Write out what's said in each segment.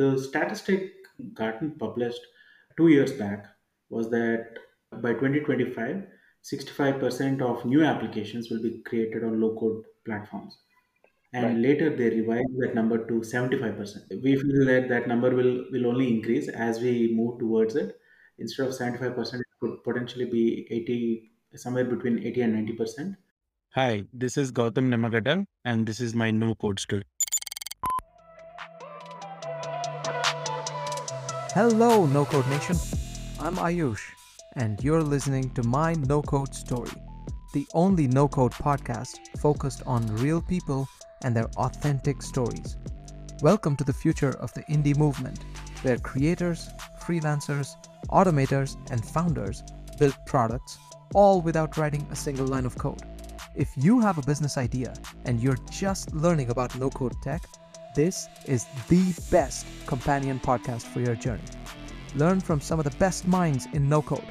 The statistic Gartner published two years back was that by 2025, 65% of new applications will be created on low code platforms. And Right. later they revised that number to 75%. We feel that that number will, will only increase as we move towards it. Instead of 75%, it could potentially be 80, somewhere between 80 and 90%. Hi, this is Gautam Nimmagadda, and this is my no code story. Hello, No Code Nation. I'm Ayush, and you're listening to my No Code Story, the only no code podcast focused on real people and their authentic stories. Welcome to the future of the indie movement, where creators, freelancers, automators, and founders build products all without writing a single line of code. If you have a business idea and you're just learning about no code tech, this is the best companion podcast for your journey. Learn from some of the best minds in no code.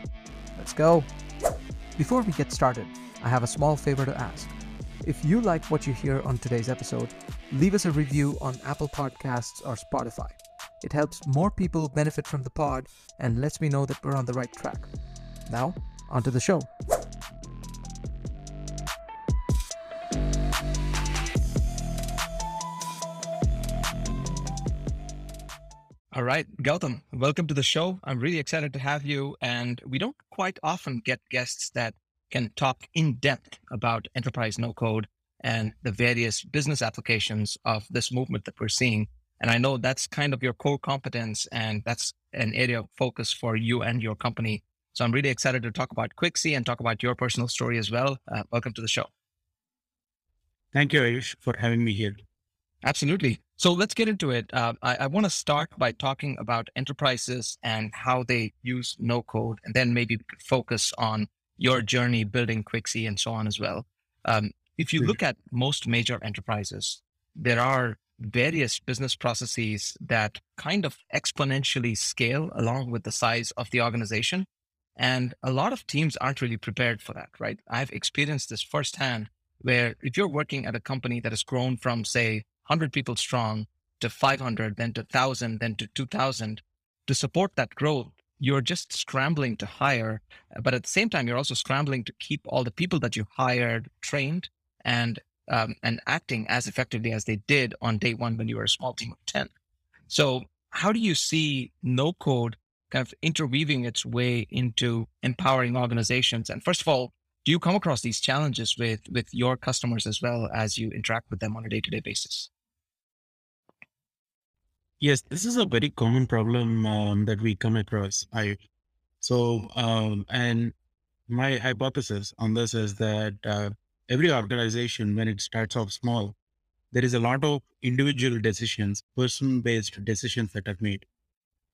Let's go. Before we get started, I have a small favor to ask. If you like what you hear on today's episode, leave us a review on Apple Podcasts or Spotify. It helps more people benefit from the pod and lets me know that we're on the right track. Now, onto the show. All right, Gautam, welcome to the show. I'm really excited to have you. And we don't quite often get guests that can talk in depth about enterprise no code and the various business applications of this movement that we're seeing. And I know that's kind of your core competence and that's an area of focus for you and your company. So I'm really excited to talk about Quixy and talk about your personal story as well. Uh, welcome to the show. Thank you, Ayush, for having me here. Absolutely. So let's get into it. Uh, I, I want to start by talking about enterprises and how they use no code, and then maybe focus on your journey building Quixy and so on as well. Um, if you look at most major enterprises, there are various business processes that kind of exponentially scale along with the size of the organization. And a lot of teams aren't really prepared for that, right? I've experienced this firsthand where if you're working at a company that has grown from, say, 100 people strong to 500, then to 1,000, then to 2,000, to support that growth, you're just scrambling to hire. But at the same time, you're also scrambling to keep all the people that you hired trained and um, and acting as effectively as they did on day one when you were a small team of 10. So how do you see no code kind of interweaving its way into empowering organizations? And first of all, do you come across these challenges with with your customers as well as you interact with them on a day-to-day basis? Yes, this is a very common problem um, that we come across. I so um, and my hypothesis on this is that uh, every organization, when it starts off small, there is a lot of individual decisions, person-based decisions that are made.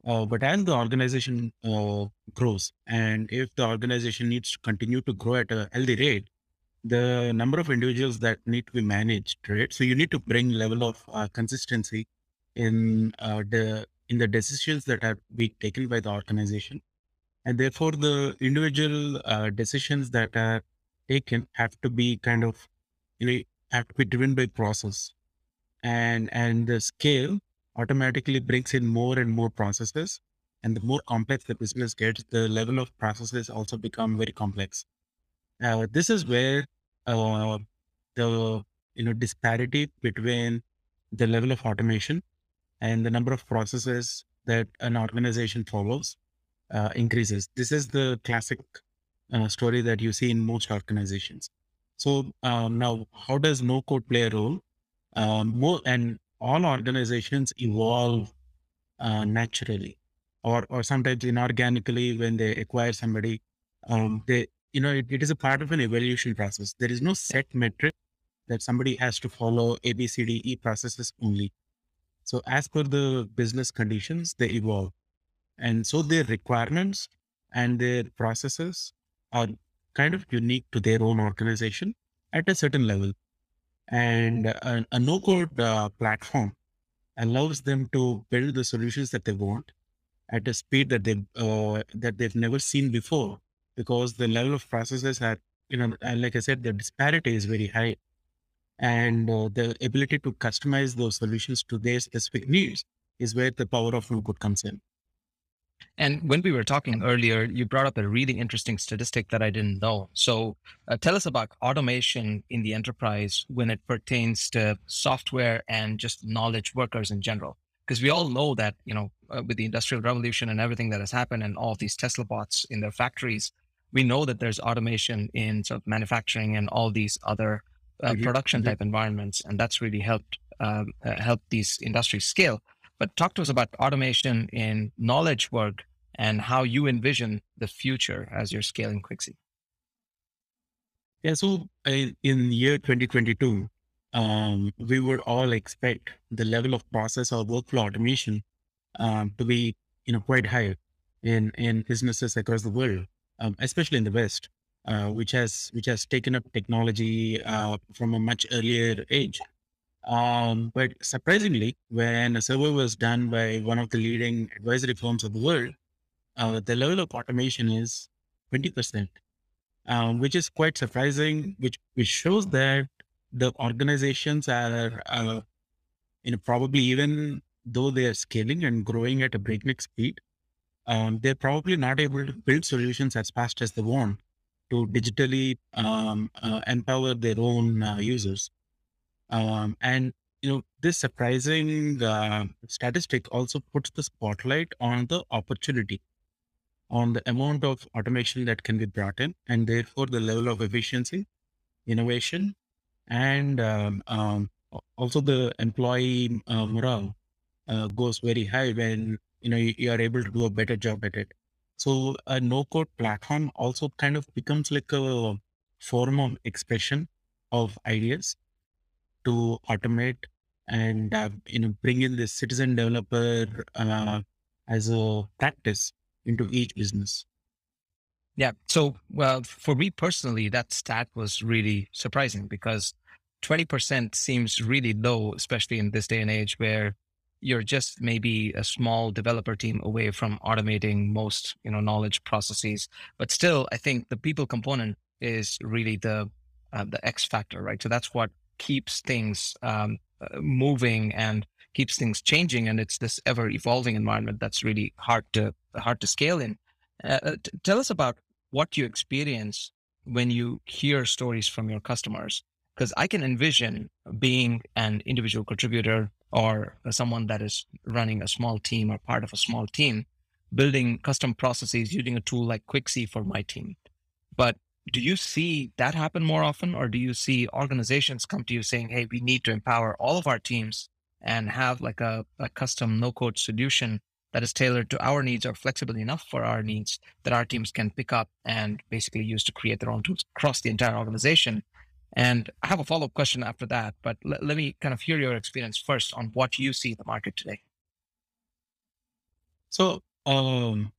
Uh, but as the organization uh, grows, and if the organization needs to continue to grow at a healthy rate, the number of individuals that need to be managed, right? So you need to bring level of uh, consistency in uh, the in the decisions that are being taken by the organization, and therefore the individual uh, decisions that are taken have to be kind of you know have to be driven by process, and and the scale automatically brings in more and more processes, and the more complex the business gets, the level of processes also become very complex. Uh, this is where uh, the you know disparity between the level of automation and the number of processes that an organization follows uh, increases. This is the classic uh, story that you see in most organizations. So uh, now, how does no code play a role? Um, more and all organizations evolve uh, naturally, or or sometimes inorganically when they acquire somebody. Um, they you know it, it is a part of an evaluation process. There is no set metric that somebody has to follow A B C D E processes only. So as per the business conditions, they evolve. And so their requirements and their processes are kind of unique to their own organization at a certain level. And a, a no code uh, platform allows them to build the solutions that they want at a speed that they uh, that they've never seen before because the level of processes are you know like I said the disparity is very high and uh, the ability to customize those solutions to their specific needs is where the power of no comes in. And when we were talking earlier, you brought up a really interesting statistic that I didn't know. So uh, tell us about automation in the enterprise when it pertains to software and just knowledge workers in general. Because we all know that, you know, uh, with the industrial revolution and everything that has happened and all these Tesla bots in their factories, we know that there's automation in sort of manufacturing and all these other uh, mm-hmm. production mm-hmm. type environments. And that's really helped, um, uh, help these industries scale. But talk to us about automation in knowledge work and how you envision the future as you're scaling Quixy. Yeah, so in year 2022, um, we would all expect the level of process or workflow automation um, to be, you know, quite high in in businesses across the world, um, especially in the West, uh, which has which has taken up technology uh, from a much earlier age. Um, but surprisingly, when a survey was done by one of the leading advisory firms of the world, uh, the level of automation is 20%, um, which is quite surprising, which, which shows that the organizations are, uh, you know, probably even though they are scaling and growing at a breakneck speed, um, they're probably not able to build solutions as fast as they want to digitally um, uh, empower their own uh, users. Um, and you know, this surprising uh, statistic also puts the spotlight on the opportunity, on the amount of automation that can be brought in, and therefore the level of efficiency, innovation, and um, um, also the employee uh, morale uh, goes very high when you know you, you, are able to do a better job at it. So a no-code platform also kind of becomes like a form of expression of ideas to automate and uh, you know bring in the citizen developer uh, as a practice into each business. Yeah. So, well, for me personally, that stat was really surprising because 20% seems really low, especially in this day and age where you're just maybe a small developer team away from automating most, you know, knowledge processes. But still, I think the people component is really the uh, the X factor, right? So that's what keeps things um, uh, moving and keeps things changing and it's this ever evolving environment that's really hard to hard to scale in uh, uh, t- tell us about what you experience when you hear stories from your customers because i can envision being an individual contributor or someone that is running a small team or part of a small team building custom processes using a tool like quixy for my team. But do you see that happen more often or do you see organizations come to you saying hey we need to empower all of our teams and have like a, a custom no code solution that is tailored to our needs or flexible enough for our needs that our teams can pick up and basically use to create their own tools across the entire organization and i have a follow-up question after that but l- let me kind of hear your experience first on what you see in the market today so um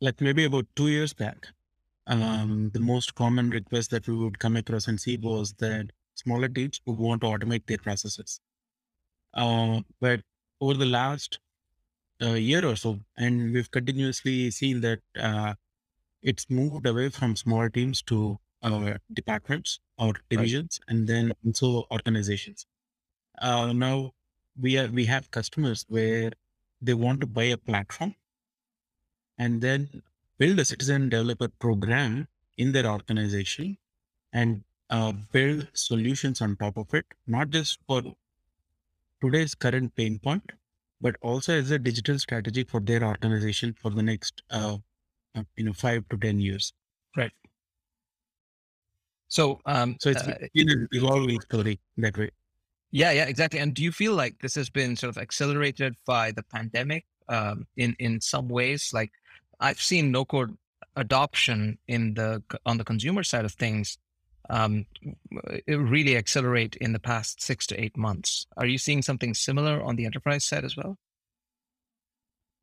like maybe about two years back um, the most common request that we would come across and see was that smaller teams would want to automate their processes. Uh, but over the last uh, year or so, and we've continuously seen that uh, it's moved away from small teams to our departments or divisions, right. and then also organizations. Uh, now we are we have customers where they want to buy a platform, and then build a citizen developer program in their organization and uh, build solutions on top of it, not just for today's current pain point, but also as a digital strategy for their organization for the next, uh, uh you know, five to 10 years. Right. So, um, so it's uh, evolving story that way. Yeah, yeah, exactly. And do you feel like this has been sort of accelerated by the pandemic um, in in some ways? Like I've seen no code adoption in the on the consumer side of things um, really accelerate in the past six to eight months. Are you seeing something similar on the enterprise side as well?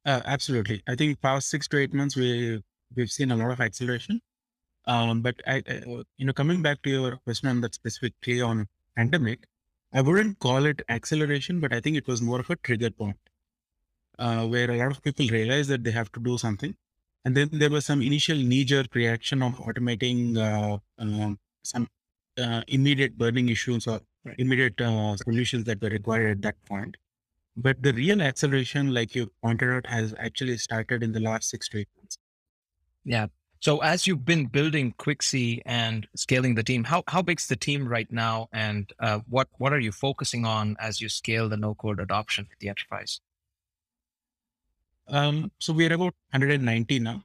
Uh, absolutely. I think past six to eight months we we've seen a lot of acceleration. Um, but I, I, you know, coming back to your question on that specifically on pandemic, I wouldn't call it acceleration, but I think it was more of a trigger point uh, where a lot of people realized that they have to do something and then there was some initial knee-jerk reaction of automating uh, uh, some uh, immediate burning issues or right. immediate uh, solutions that were required at that point. but the real acceleration, like you pointed out, has actually started in the last six to eight months. Yeah. So as you've been building Quixy and scaling the team, how how big's the team right now, and uh, what what are you focusing on as you scale the no code adoption at the enterprise? Um, so we are about 190 now,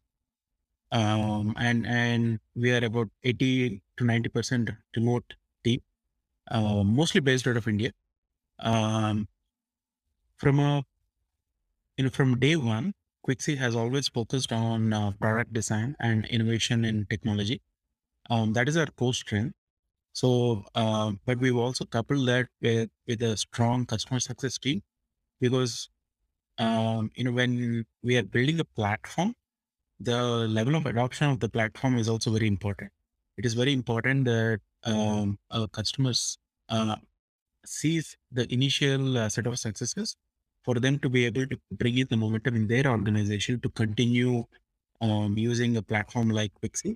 um, and and we are about 80 to 90 percent remote team, uh, mostly based out of India. Um, from a you know from day one, Quixy has always focused on uh, product design and innovation in technology. Um, that is our core strength. So, uh, but we've also coupled that with, with a strong customer success team because, um, you know, when we are building a platform, the level of adoption of the platform is also very important. It is very important that um, our customers uh, sees the initial uh, set of successes for them to be able to bring in the momentum in their organization to continue um, using a platform like Quixy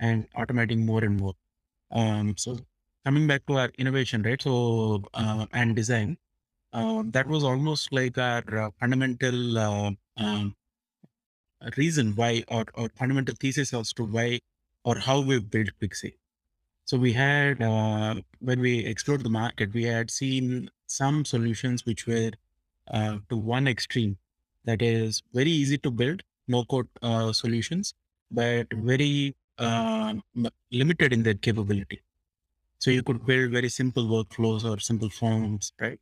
and automating more and more. Um, so coming back to our innovation, right? So uh, and design, uh, that was almost like our uh, fundamental uh, um, reason why, or, or fundamental thesis as to why or how we built Quixy. So we had uh, when we explored the market, we had seen some solutions which were uh, to one extreme that is very easy to build, no code uh, solutions, but very uh, limited in their capability. So you could build very simple workflows or simple forms, right?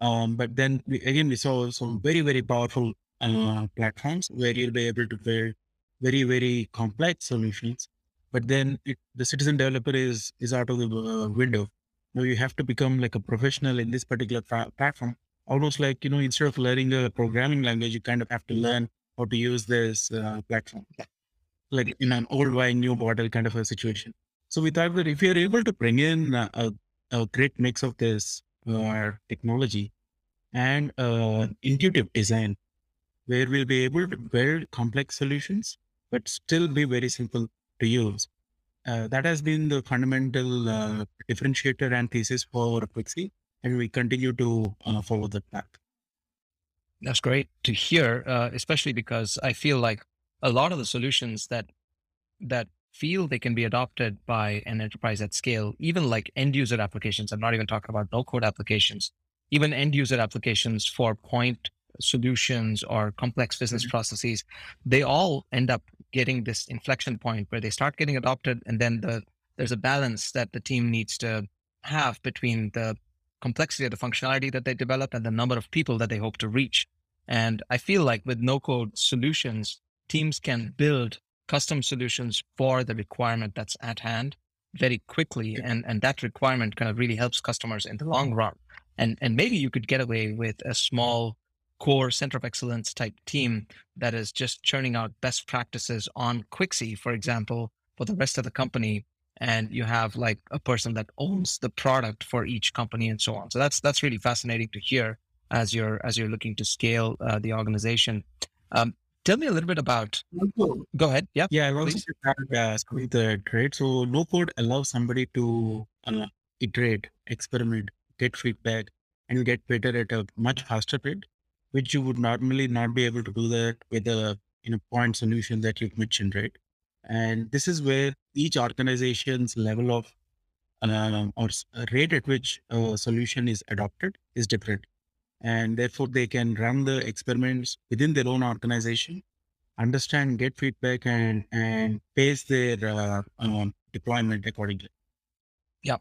Um, but then we, again, we saw some very, very powerful uh, platforms where you'll be able to build very, very complex solutions. But then it, the citizen developer is is out of the uh, window. Now you have to become like a professional in this particular platform almost like, you know, instead of learning a programming language, you kind of have to learn how to use this uh, platform, like in an old wine, new bottle kind of a situation. So we thought that if you're able to bring in a, a great mix of this uh, technology and uh, intuitive design, where we'll be able to build complex solutions, but still be very simple to use. Uh, that has been the fundamental uh, differentiator and thesis for Quixy and we continue to uh, follow that path. That's great to hear, uh, especially because I feel like a lot of the solutions that that feel they can be adopted by an enterprise at scale, even like end user applications. I'm not even talking about no code applications, even end user applications for point solutions or complex business mm-hmm. processes, they all end up getting this inflection point where they start getting adopted, and then the there's a balance that the team needs to have between the complexity of the functionality that they develop and the number of people that they hope to reach. And I feel like with no code solutions, teams can build custom solutions for the requirement that's at hand very quickly. And, and that requirement kind of really helps customers in the long run. And, and maybe you could get away with a small core center of excellence type team that is just churning out best practices on Quixy, for example, for the rest of the company and you have like a person that owns the product for each company and so on. So that's that's really fascinating to hear as you're as you're looking to scale uh, the organization. Um, tell me a little bit about. Go ahead. Yeah. Yeah, I also uh, the trade. So no code allows somebody to uh, iterate, experiment, get feedback, and get better at a much faster rate, which you would normally not be able to do that with a you know point solution that you've mentioned, right? And this is where each organization's level of uh, or rate at which a solution is adopted is different. And therefore, they can run the experiments within their own organization, understand, get feedback, and and pace their uh, um, deployment accordingly. Yeah.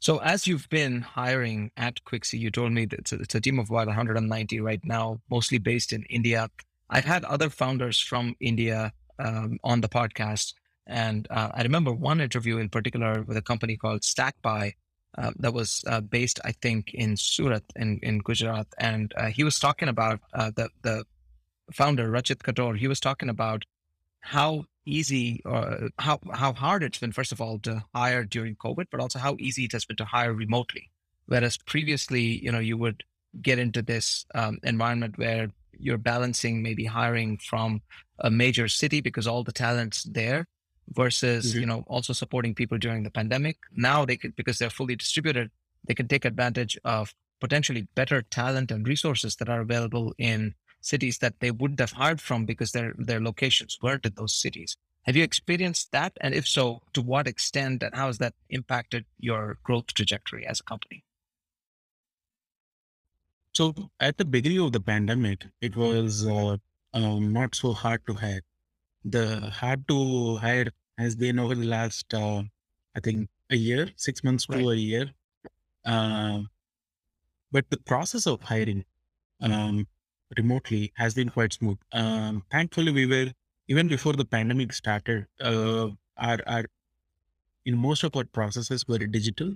So as you've been hiring at Quixy, you told me that it's a, it's a team of about 190 right now, mostly based in India. I've had other founders from India um, on the podcast. And uh, I remember one interview in particular with a company called Stackby uh, that was uh, based, I think, in Surat in, in Gujarat. And uh, he was talking about uh, the, the founder, Rachit Khator, he was talking about how easy or how, how hard it's been, first of all, to hire during COVID, but also how easy it has been to hire remotely. Whereas previously, you know, you would get into this um, environment where you're balancing maybe hiring from a major city because all the talent's there versus mm-hmm. you know also supporting people during the pandemic now they could because they're fully distributed they can take advantage of potentially better talent and resources that are available in cities that they wouldn't have hired from because their their locations weren't in those cities. Have you experienced that? And if so, to what extent and how has that impacted your growth trajectory as a company? So at the beginning of the pandemic, it was uh, um, not so hard to hire. The hard to hire has been over the last, uh, I think, a year, six months to a year. Uh, but the process of hiring um, remotely has been quite smooth. Um, thankfully, we were even before the pandemic started. Uh, our, our in most of our processes were digital,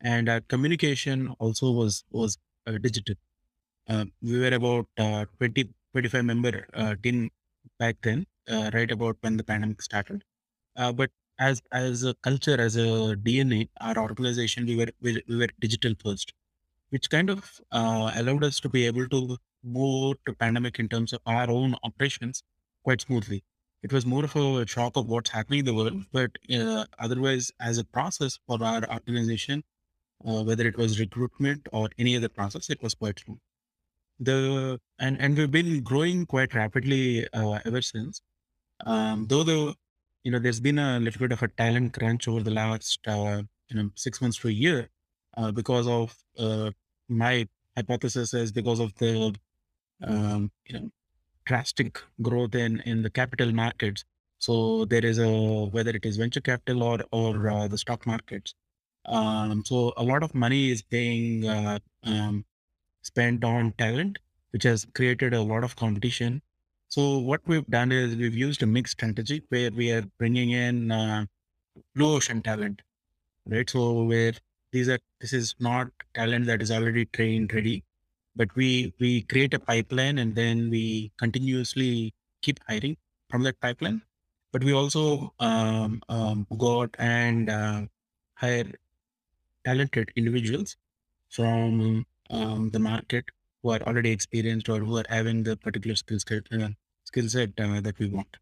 and our communication also was was uh, digital. Uh, we were about uh, 20, 25 member uh, team back then, uh, right about when the pandemic started. Uh, but as as a culture, as a DNA, our organization, we were we, we were digital first, which kind of uh, allowed us to be able to move to pandemic in terms of our own operations quite smoothly. It was more of a shock of what's happening in the world, but uh, otherwise, as a process for our organization, uh, whether it was recruitment or any other process, it was quite smooth the and and we've been growing quite rapidly uh, ever since. Um, though the you know there's been a little bit of a talent crunch over the last uh, you know six months to a year uh, because of uh, my hypothesis is because of the um, you know drastic growth in in the capital markets. So there is a whether it is venture capital or or uh, the stock markets. Um, so a lot of money is being uh, um, spent on talent, which has created a lot of competition. So what we've done is we've used a mixed strategy where we are bringing in uh, blue ocean talent, right? So where these are this is not talent that is already trained ready, but we we create a pipeline and then we continuously keep hiring from that pipeline. But we also um, um, go out and uh, hire talented individuals from um, the market who are already experienced or who are having the particular skill set, uh, skill set uh, that we want.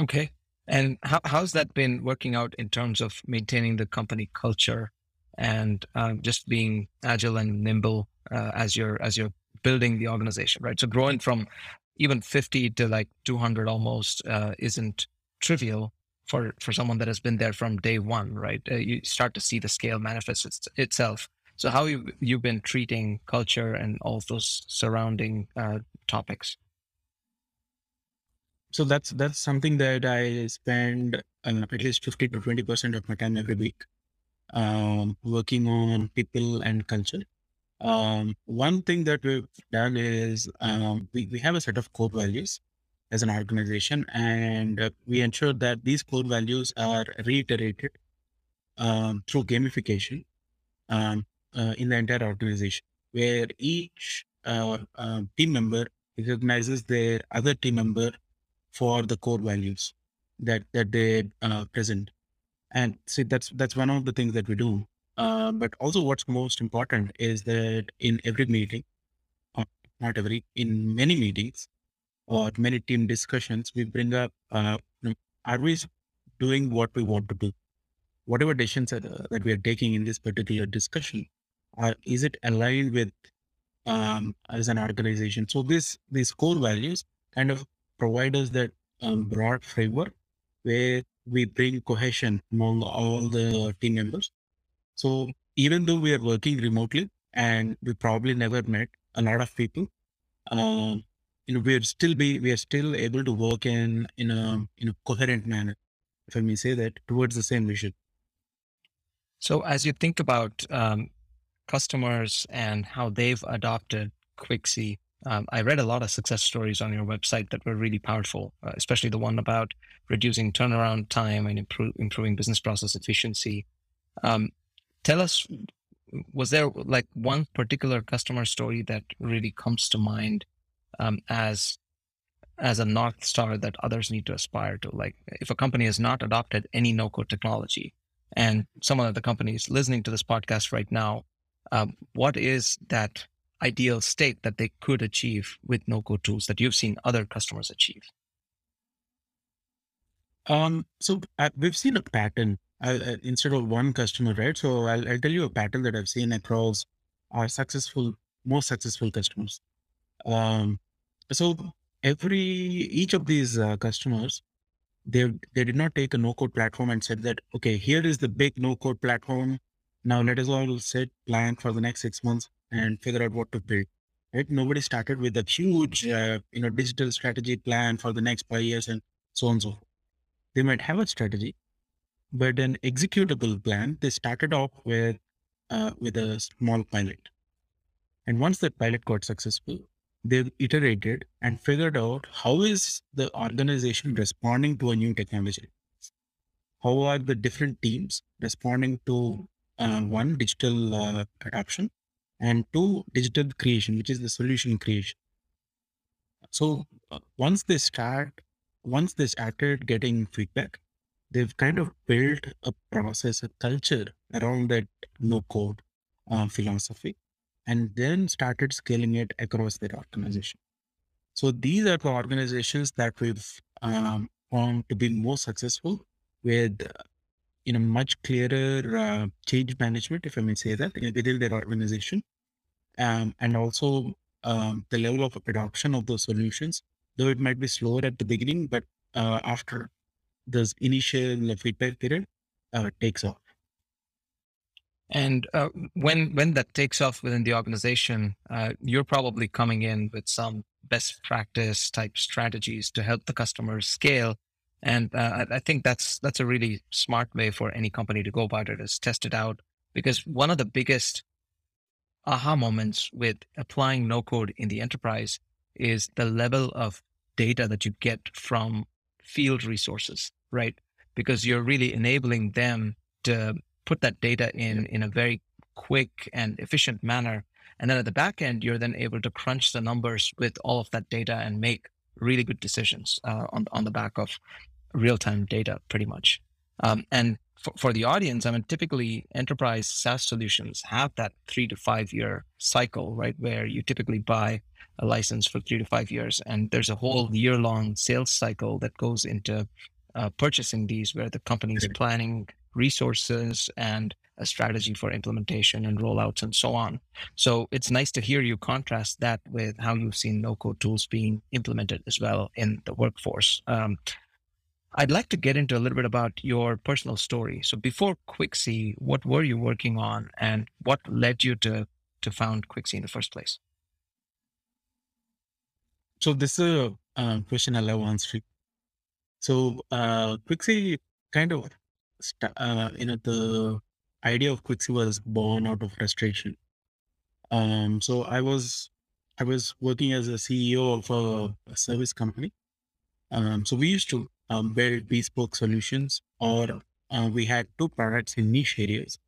Okay. And how, how's that been working out in terms of maintaining the company culture and um, just being agile and nimble uh, as you're as you're building the organization, right? So growing from even 50 to like 200 almost uh, isn't trivial for for someone that has been there from day one, right? Uh, you start to see the scale manifest its, itself. So how you you've been treating culture and all those surrounding uh, topics? So that's that's something that I spend uh, at least fifty to twenty percent of my time every week, um, working on people and culture. Um, one thing that we've done is um, we, we have a set of core values as an organization, and uh, we ensure that these core values are reiterated um, through gamification um, in the entire organization, where each uh, uh, team member recognizes their other team member for the core values that that they uh, present. And see, that's that's one of the things that we do. Uh, but also, what's most important is that in every meeting, or not every, in many meetings or many team discussions, we bring up: uh, Are we doing what we want to do? Whatever decisions that, uh, that we are taking in this particular discussion, are is it aligned with um, as an organization? So this these core values kind of provide us that um, broad framework where we bring cohesion among all the team members. So even though we are working remotely and we probably never met a lot of people, um, you know, we're still be we are still able to work in in a in a coherent manner, if I may say that, towards the same vision. So as you think about um, customers and how they've adopted Quixy, um, I read a lot of success stories on your website that were really powerful, uh, especially the one about reducing turnaround time and improve, improving business process efficiency. Um, tell us, was there like one particular customer story that really comes to mind um, as as a north star that others need to aspire to? Like, if a company has not adopted any no-code technology, and someone at the company is listening to this podcast right now, um, what is that ideal state that they could achieve with no-code tools that you've seen other customers achieve? Um, so uh, we've seen a pattern uh, uh, instead of one customer, right? So I'll, I'll tell you a pattern that I've seen across our successful, most successful customers. Um, so every each of these uh, customers, they they did not take a no code platform and said that okay, here is the big no code platform. Now let us all set plan for the next six months and figure out what to build. Right? Nobody started with a huge uh, you know digital strategy plan for the next five years and so on and so. Forth. They might have a strategy, but an executable plan. They started off with uh, with a small pilot, and once that pilot got successful, they iterated and figured out how is the organization responding to a new technology how are the different teams responding to uh, one digital uh, adoption and two digital creation which is the solution creation so uh, once they start once they started getting feedback they've kind of built a process a culture around that no code uh, philosophy and then started scaling it across their organization. So these are the organizations that we've um, found to be more successful with uh, you know much clearer uh, change management, if I may say that, within their organization, um, and also um, the level of adoption of those solutions. Though it might be slower at the beginning, but uh, after this initial feedback period, uh, takes off. And uh, when when that takes off within the organization, uh, you're probably coming in with some best practice type strategies to help the customers scale. And uh, I think that's that's a really smart way for any company to go about it is test it out. Because one of the biggest aha moments with applying no code in the enterprise is the level of data that you get from field resources, right? Because you're really enabling them to put that data in in a very quick and efficient manner. And then at the back end, you're then able to crunch the numbers with all of that data and make really good decisions uh, on, on the back of real time data, pretty much. Um, and for, for the audience, I mean, typically enterprise SaaS solutions have that three to five year cycle, right? Where you typically buy a license for three to five years. And there's a whole year long sales cycle that goes into uh, purchasing these, where the company is planning resources and a strategy for implementation and rollouts and so on. So it's nice to hear you contrast that with how you've seen no code tools being implemented as well in the workforce. Um, I'd like to get into a little bit about your personal story. So before Quixy, what were you working on and what led you to, to found Quixy in the first place? So this is a uh, question I love answering. So uh, Quixy kind of uh, you know, the idea of Quixy was born out of frustration. Um, so I was, I was working as a CEO of a, a service company. Um, so we used to um, build bespoke solutions, or uh, we had two products in niche areas,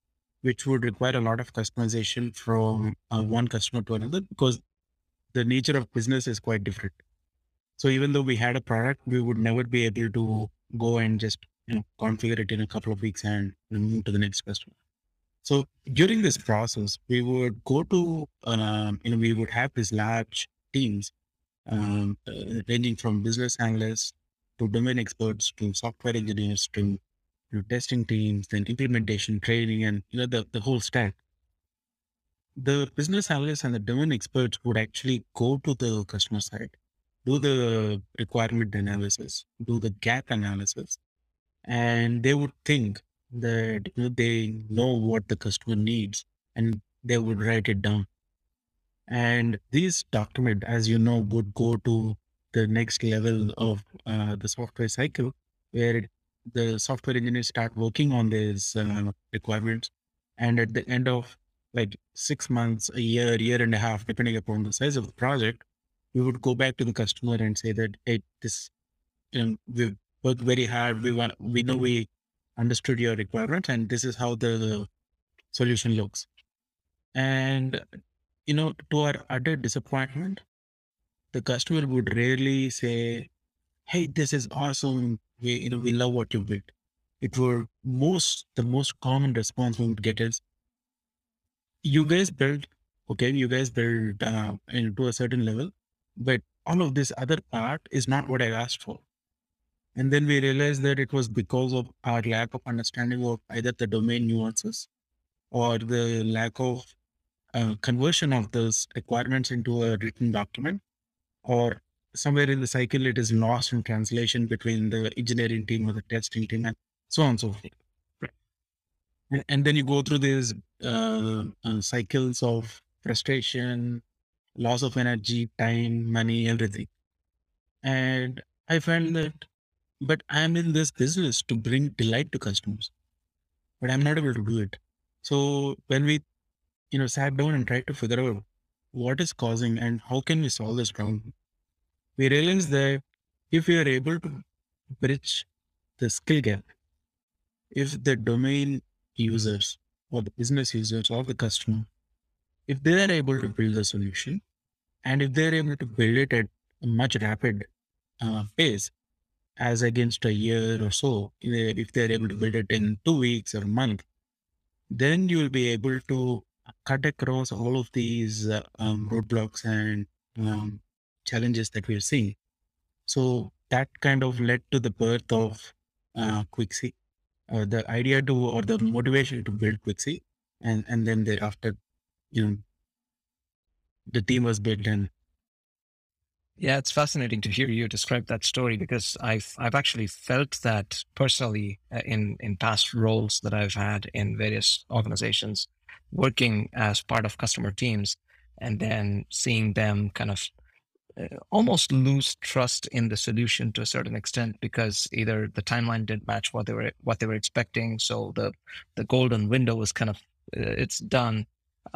which would require a lot of customization from uh, one customer to another because the nature of business is quite different. So even though we had a product, we would never be able to go and just you know, configure it in a couple of weeks and move to the next customer. So during this process, we would go to, um, you know, we would have these large teams um, uh, ranging from business analysts to domain experts to software engineers to, to testing teams, then implementation, training, and you know the, the whole stack. The business analysts and the domain experts would actually go to the customer side, do the requirement analysis, do the gap analysis, and they would think that they know what the customer needs and they would write it down. And this document, as you know, would go to the next level of uh, the software cycle where the software engineers start working on these uh, requirements. And at the end of like six months, a year, year and a half, depending upon the size of the project, we would go back to the customer and say that, hey, this, you know, we've worked very hard. We want, we know we understood your requirement and this is how the solution looks. And, you know, to our utter disappointment, the customer would rarely say, Hey, this is awesome. We, you know, we love what you built. It were most, the most common response we would get is, you guys built, okay, you guys built uh, into a certain level, but all of this other part is not what I asked for. And then we realized that it was because of our lack of understanding of either the domain nuances or the lack of uh, conversion of those requirements into a written document, or somewhere in the cycle it is lost in translation between the engineering team or the testing team, and so on and so forth. And, then you go through these uh, uh, cycles of frustration, loss of energy, time, money, everything. And I felt that, but I'm in this business to bring delight to customers, but I'm not able to do it. So when we, you know, sat down and tried to figure out what is causing and how can we solve this problem, we realized that if we are able to bridge the skill gap, if the domain users or the business users or the customer, if they are able to build the solution and if they're able to build it at a much rapid uh, pace, as against a year or so, if they're able to build it in two weeks or a month, then you will be able to cut across all of these uh, um, roadblocks and um, challenges that we're seeing. So that kind of led to the birth of uh, Quixy, uh, the idea to or the motivation to build Quixy, and and then thereafter, you know, the team was built and yeah, it's fascinating to hear you describe that story because I've I've actually felt that personally uh, in in past roles that I've had in various organizations, working as part of customer teams, and then seeing them kind of uh, almost lose trust in the solution to a certain extent because either the timeline didn't match what they were what they were expecting, so the the golden window was kind of uh, it's done,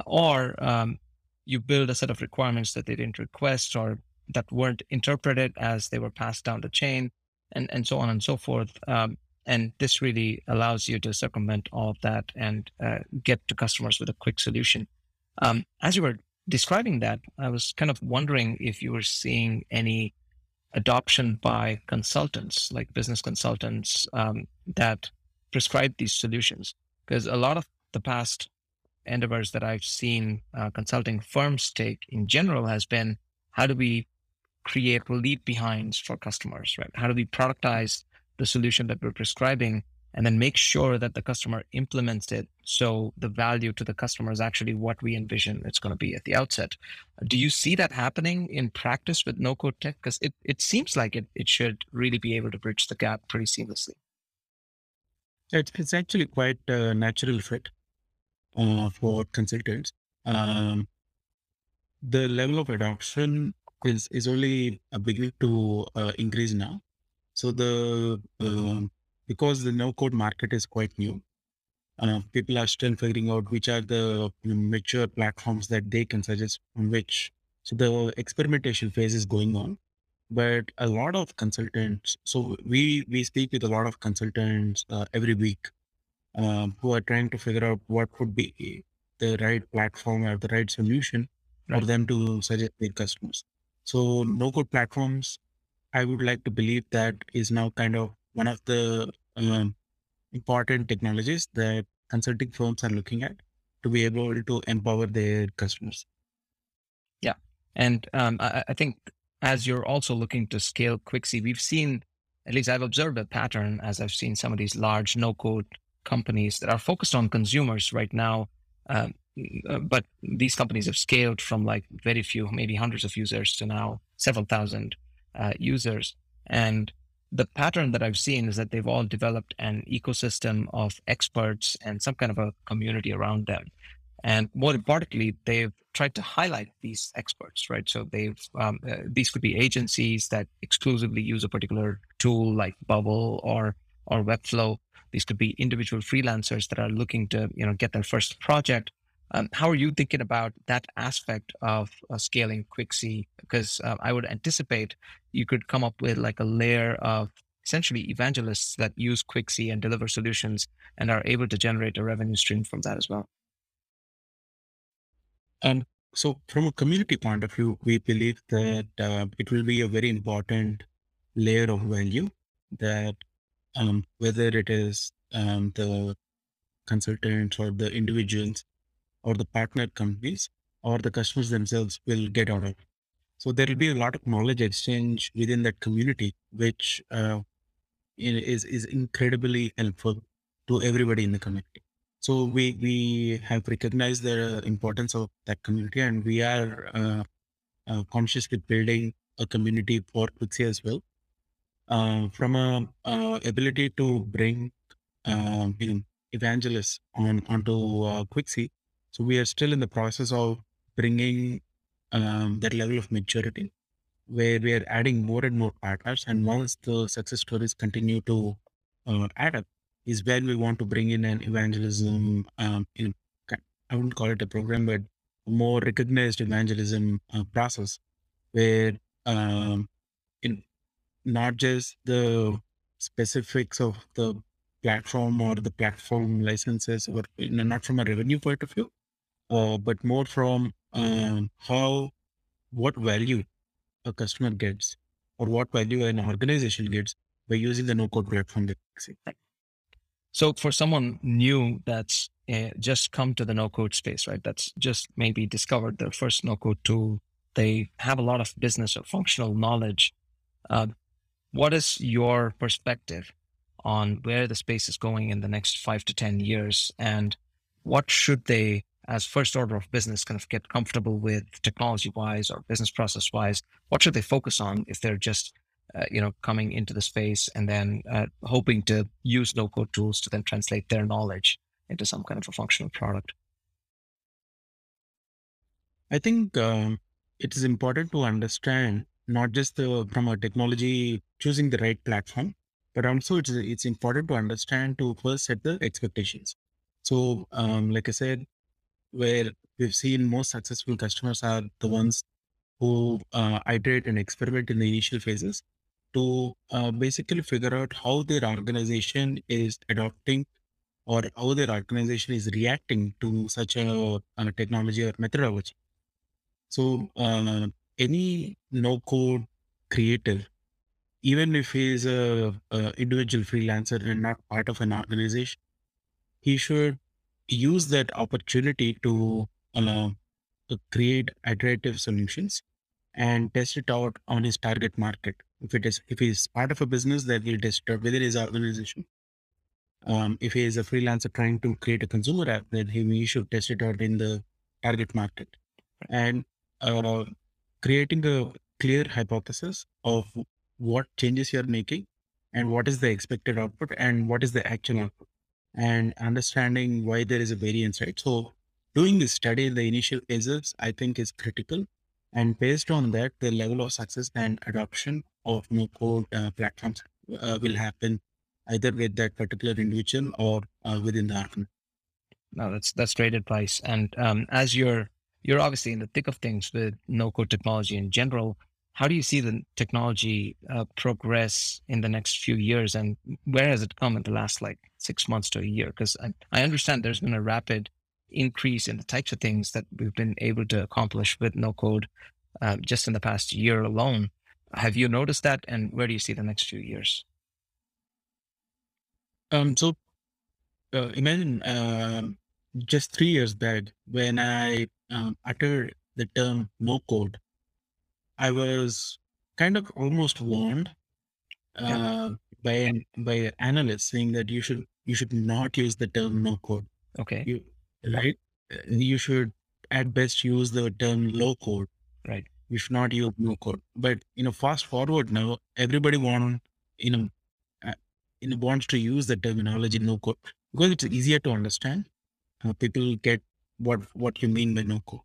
or um, you build a set of requirements that they didn't request or that weren't interpreted as they were passed down the chain and, and so on and so forth. Um, and this really allows you to circumvent all of that and uh, get to customers with a quick solution. Um, as you were describing that, I was kind of wondering if you were seeing any adoption by consultants, like business consultants, um, that prescribe these solutions. Because a lot of the past endeavors that I've seen uh, consulting firms take in general has been how do we create leave behinds for customers, right? How do we productize the solution that we're prescribing and then make sure that the customer implements it so the value to the customer is actually what we envision it's going to be at the outset. Do you see that happening in practice with no code tech? Because it, it seems like it, it should really be able to bridge the gap pretty seamlessly. It's, it's actually quite a natural fit uh, for consultants. Um, the level of adoption is is only beginning to uh, increase now. So the uh, because the no code market is quite new, uh, people are still figuring out which are the mature platforms that they can suggest on which. So the experimentation phase is going on, but a lot of consultants. So we we speak with a lot of consultants uh, every week um, who are trying to figure out what would be the right platform or the right solution right. for them to suggest their customers. So no code platforms, I would like to believe that is now kind of one of the um, important technologies that consulting firms are looking at to be able to empower their customers. Yeah. And um, I, I, think as you're also looking to scale Quixy, we've seen, at least I've observed a pattern as I've seen some of these large no code companies that are focused on consumers right now. Um, uh, but these companies have scaled from like very few, maybe hundreds of users to now several thousand uh, users. And the pattern that I've seen is that they've all developed an ecosystem of experts and some kind of a community around them. And more importantly, they've tried to highlight these experts, right? So they've um, uh, these could be agencies that exclusively use a particular tool like Bubble or or Webflow. These could be individual freelancers that are looking to you know get their first project um, how are you thinking about that aspect of uh, scaling Quixy? Because uh, I would anticipate you could come up with like a layer of essentially evangelists that use Quixy and deliver solutions and are able to generate a revenue stream from that as well. And so, from a community point of view, we believe that uh, it will be a very important layer of value that um, whether it is um, the consultants or the individuals or the partner companies or the customers themselves will get out of. So there will be a lot of knowledge exchange within that community, which uh, is is incredibly helpful to everybody in the community. So we we have recognized the importance of that community, and we are uh, uh, consciously building a community for Quixy as well. Uh, from a ability to bring um, evangelists on onto uh, Quixy, so we are still in the process of bringing um, that level of maturity, where we are adding more and more partners, and once the success stories continue to uh, add up, is when we want to bring in an evangelism. Um, in, I wouldn't call it a program, but more recognized evangelism uh, process where um, in not just the specifics of the platform or the platform licenses or you know, not from a revenue point of view uh, but more from um, how what value a customer gets or what value an organization gets by using the no code platform so for someone new that's uh, just come to the no code space, right? That's just maybe discovered their first no code tool. They have a lot of business or functional knowledge. Uh, what is your perspective on where the space is going in the next five to 10 years? And what should they, as first order of business, kind of get comfortable with technology wise or business process wise? What should they focus on if they're just uh, you know, coming into the space and then uh, hoping to use no code tools to then translate their knowledge into some kind of a functional product? I think um, it is important to understand not just the, from a technology choosing the right platform, but also it's it's important to understand to first set the expectations. So, um, like I said, where we've seen most successful customers are the ones who uh, iterate and experiment in the initial phases to uh, basically figure out how their organization is adopting or how their organization is reacting to such a, a technology or methodology. So, uh, any no code creator, even if he is a, a, individual freelancer and not part of an organization, he should use that opportunity to, uh, to create iterative solutions and test it out on his target market. If it is if he's part of a business, then he'll test it out within his organization. Um, if he is a freelancer trying to create a consumer app, then he, he should test it out in the target market. And uh, creating a clear hypothesis of what changes you're making and what is the expected output and what is the actual output and understanding why there is a variance, right? So doing this study in the initial phases, I think is critical and based on that, the level of success and adoption of no code uh, platforms uh, will happen either with that particular individual or uh, within the organization. No, that's that's great advice. And um, as you're you're obviously in the thick of things with no code technology in general, how do you see the technology uh, progress in the next few years, and where has it come in the last like six months to a year? Because I, I understand there's been a rapid increase in the types of things that we've been able to accomplish with no code uh, just in the past year alone. Have you noticed that, and where do you see the next few years? Um, so uh, imagine uh, just three years back when I um, uttered the term no code, I was kind of almost warned uh, yeah. by by analysts saying that you should you should not use the term no code. Okay. You, right? You should at best use the term low code. Right. You should not use no code. But you know, fast forward now, everybody want you know, uh, you know wants to use the terminology no code because it's easier to understand. Uh, people get what what you mean by no code.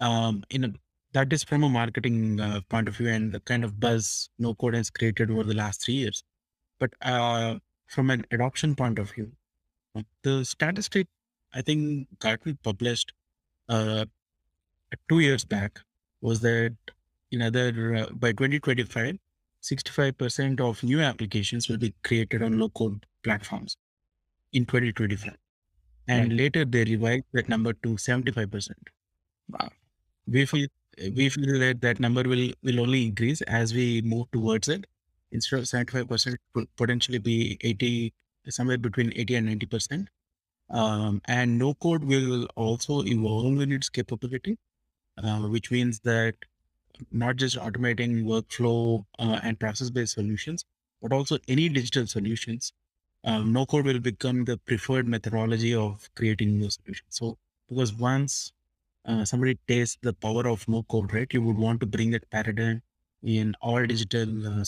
Um, you know, that is from a marketing uh, point of view and the kind of buzz no code has created over the last three years. But uh, from an adoption point of view, the statistic I think Gartner published uh, two years back was that in other uh, by 2025, 65% of new applications will be created on low code platforms in 2025. And right. later they revised that number to 75%. Wow. We feel we feel that that number will will only increase as we move towards it. Instead of 75%, potentially be 80, somewhere between 80 and 90%. Um, and no code will also evolve in its capability, uh, which means that not just automating workflow uh, and process based solutions, but also any digital solutions um, no code will become the preferred methodology of creating new solutions. So because once uh, somebody tastes the power of no code, right, you would want to bring that paradigm in all digital. Uh,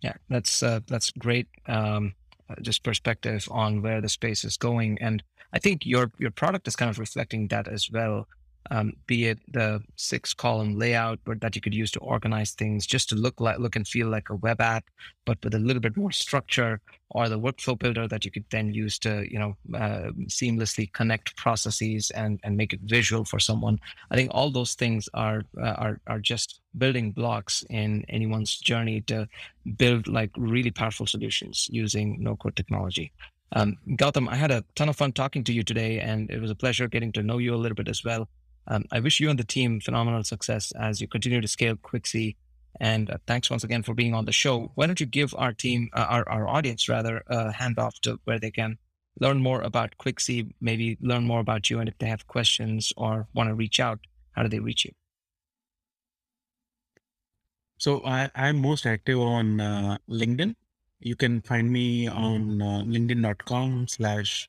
yeah, that's uh, that's great. Um, just perspective on where the space is going, and I think your your product is kind of reflecting that as well um, be it the six column layout, that you could use to organize things just to look like look and feel like a web app, but with a little bit more structure, or the workflow builder that you could then use to you know uh, seamlessly connect processes and and make it visual for someone. I think all those things are uh, are are just building blocks in anyone's journey to build like really powerful solutions using no code technology. Um, Gautam, I had a ton of fun talking to you today, and it was a pleasure getting to know you a little bit as well. Um, I wish you and the team phenomenal success as you continue to scale Quixy. And uh, thanks once again for being on the show. Why don't you give our team, uh, our, our audience rather, a handoff to where they can learn more about Quixy, maybe learn more about you. And if they have questions or want to reach out, how do they reach you? So I, I'm most active on uh, LinkedIn. You can find me on uh, linkedin.com slash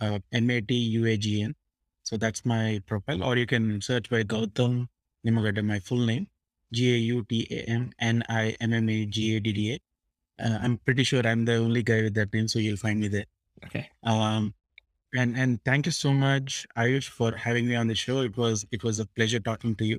uh, M-A-T-U-A-G-N. So that's my profile, or you can search by Gautam Nimmagadda, my full name, G A U T A M N I M M A G A D D A. Uh, I'm pretty sure I'm the only guy with that name, so you'll find me there. Okay. Um, and and thank you so much, Ayush, for having me on the show. It was it was a pleasure talking to you,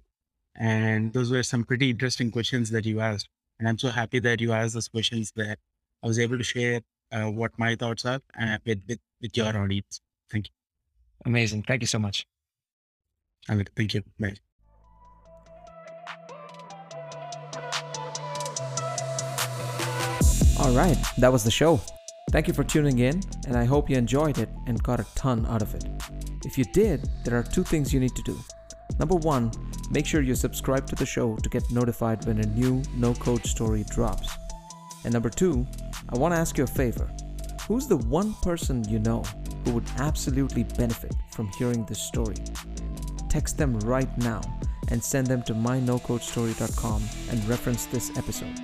and those were some pretty interesting questions that you asked. And I'm so happy that you asked those questions that I was able to share uh, what my thoughts are uh, with, with with your audience. Thank you. Amazing. Thank you so much. Thank you. Bye. All right, that was the show. Thank you for tuning in, and I hope you enjoyed it and got a ton out of it. If you did, there are two things you need to do. Number one, make sure you subscribe to the show to get notified when a new no code story drops. And number two, I want to ask you a favor. Who's the one person you know who would absolutely benefit from hearing this story. Text them right now and send them to mynocodestory.com and reference this episode.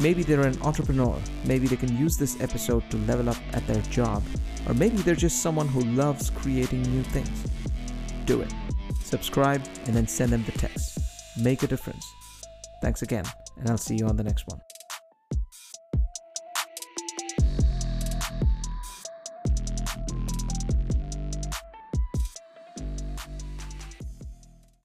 Maybe they're an entrepreneur, maybe they can use this episode to level up at their job, or maybe they're just someone who loves creating new things. Do it. Subscribe and then send them the text. Make a difference. Thanks again, and I'll see you on the next one.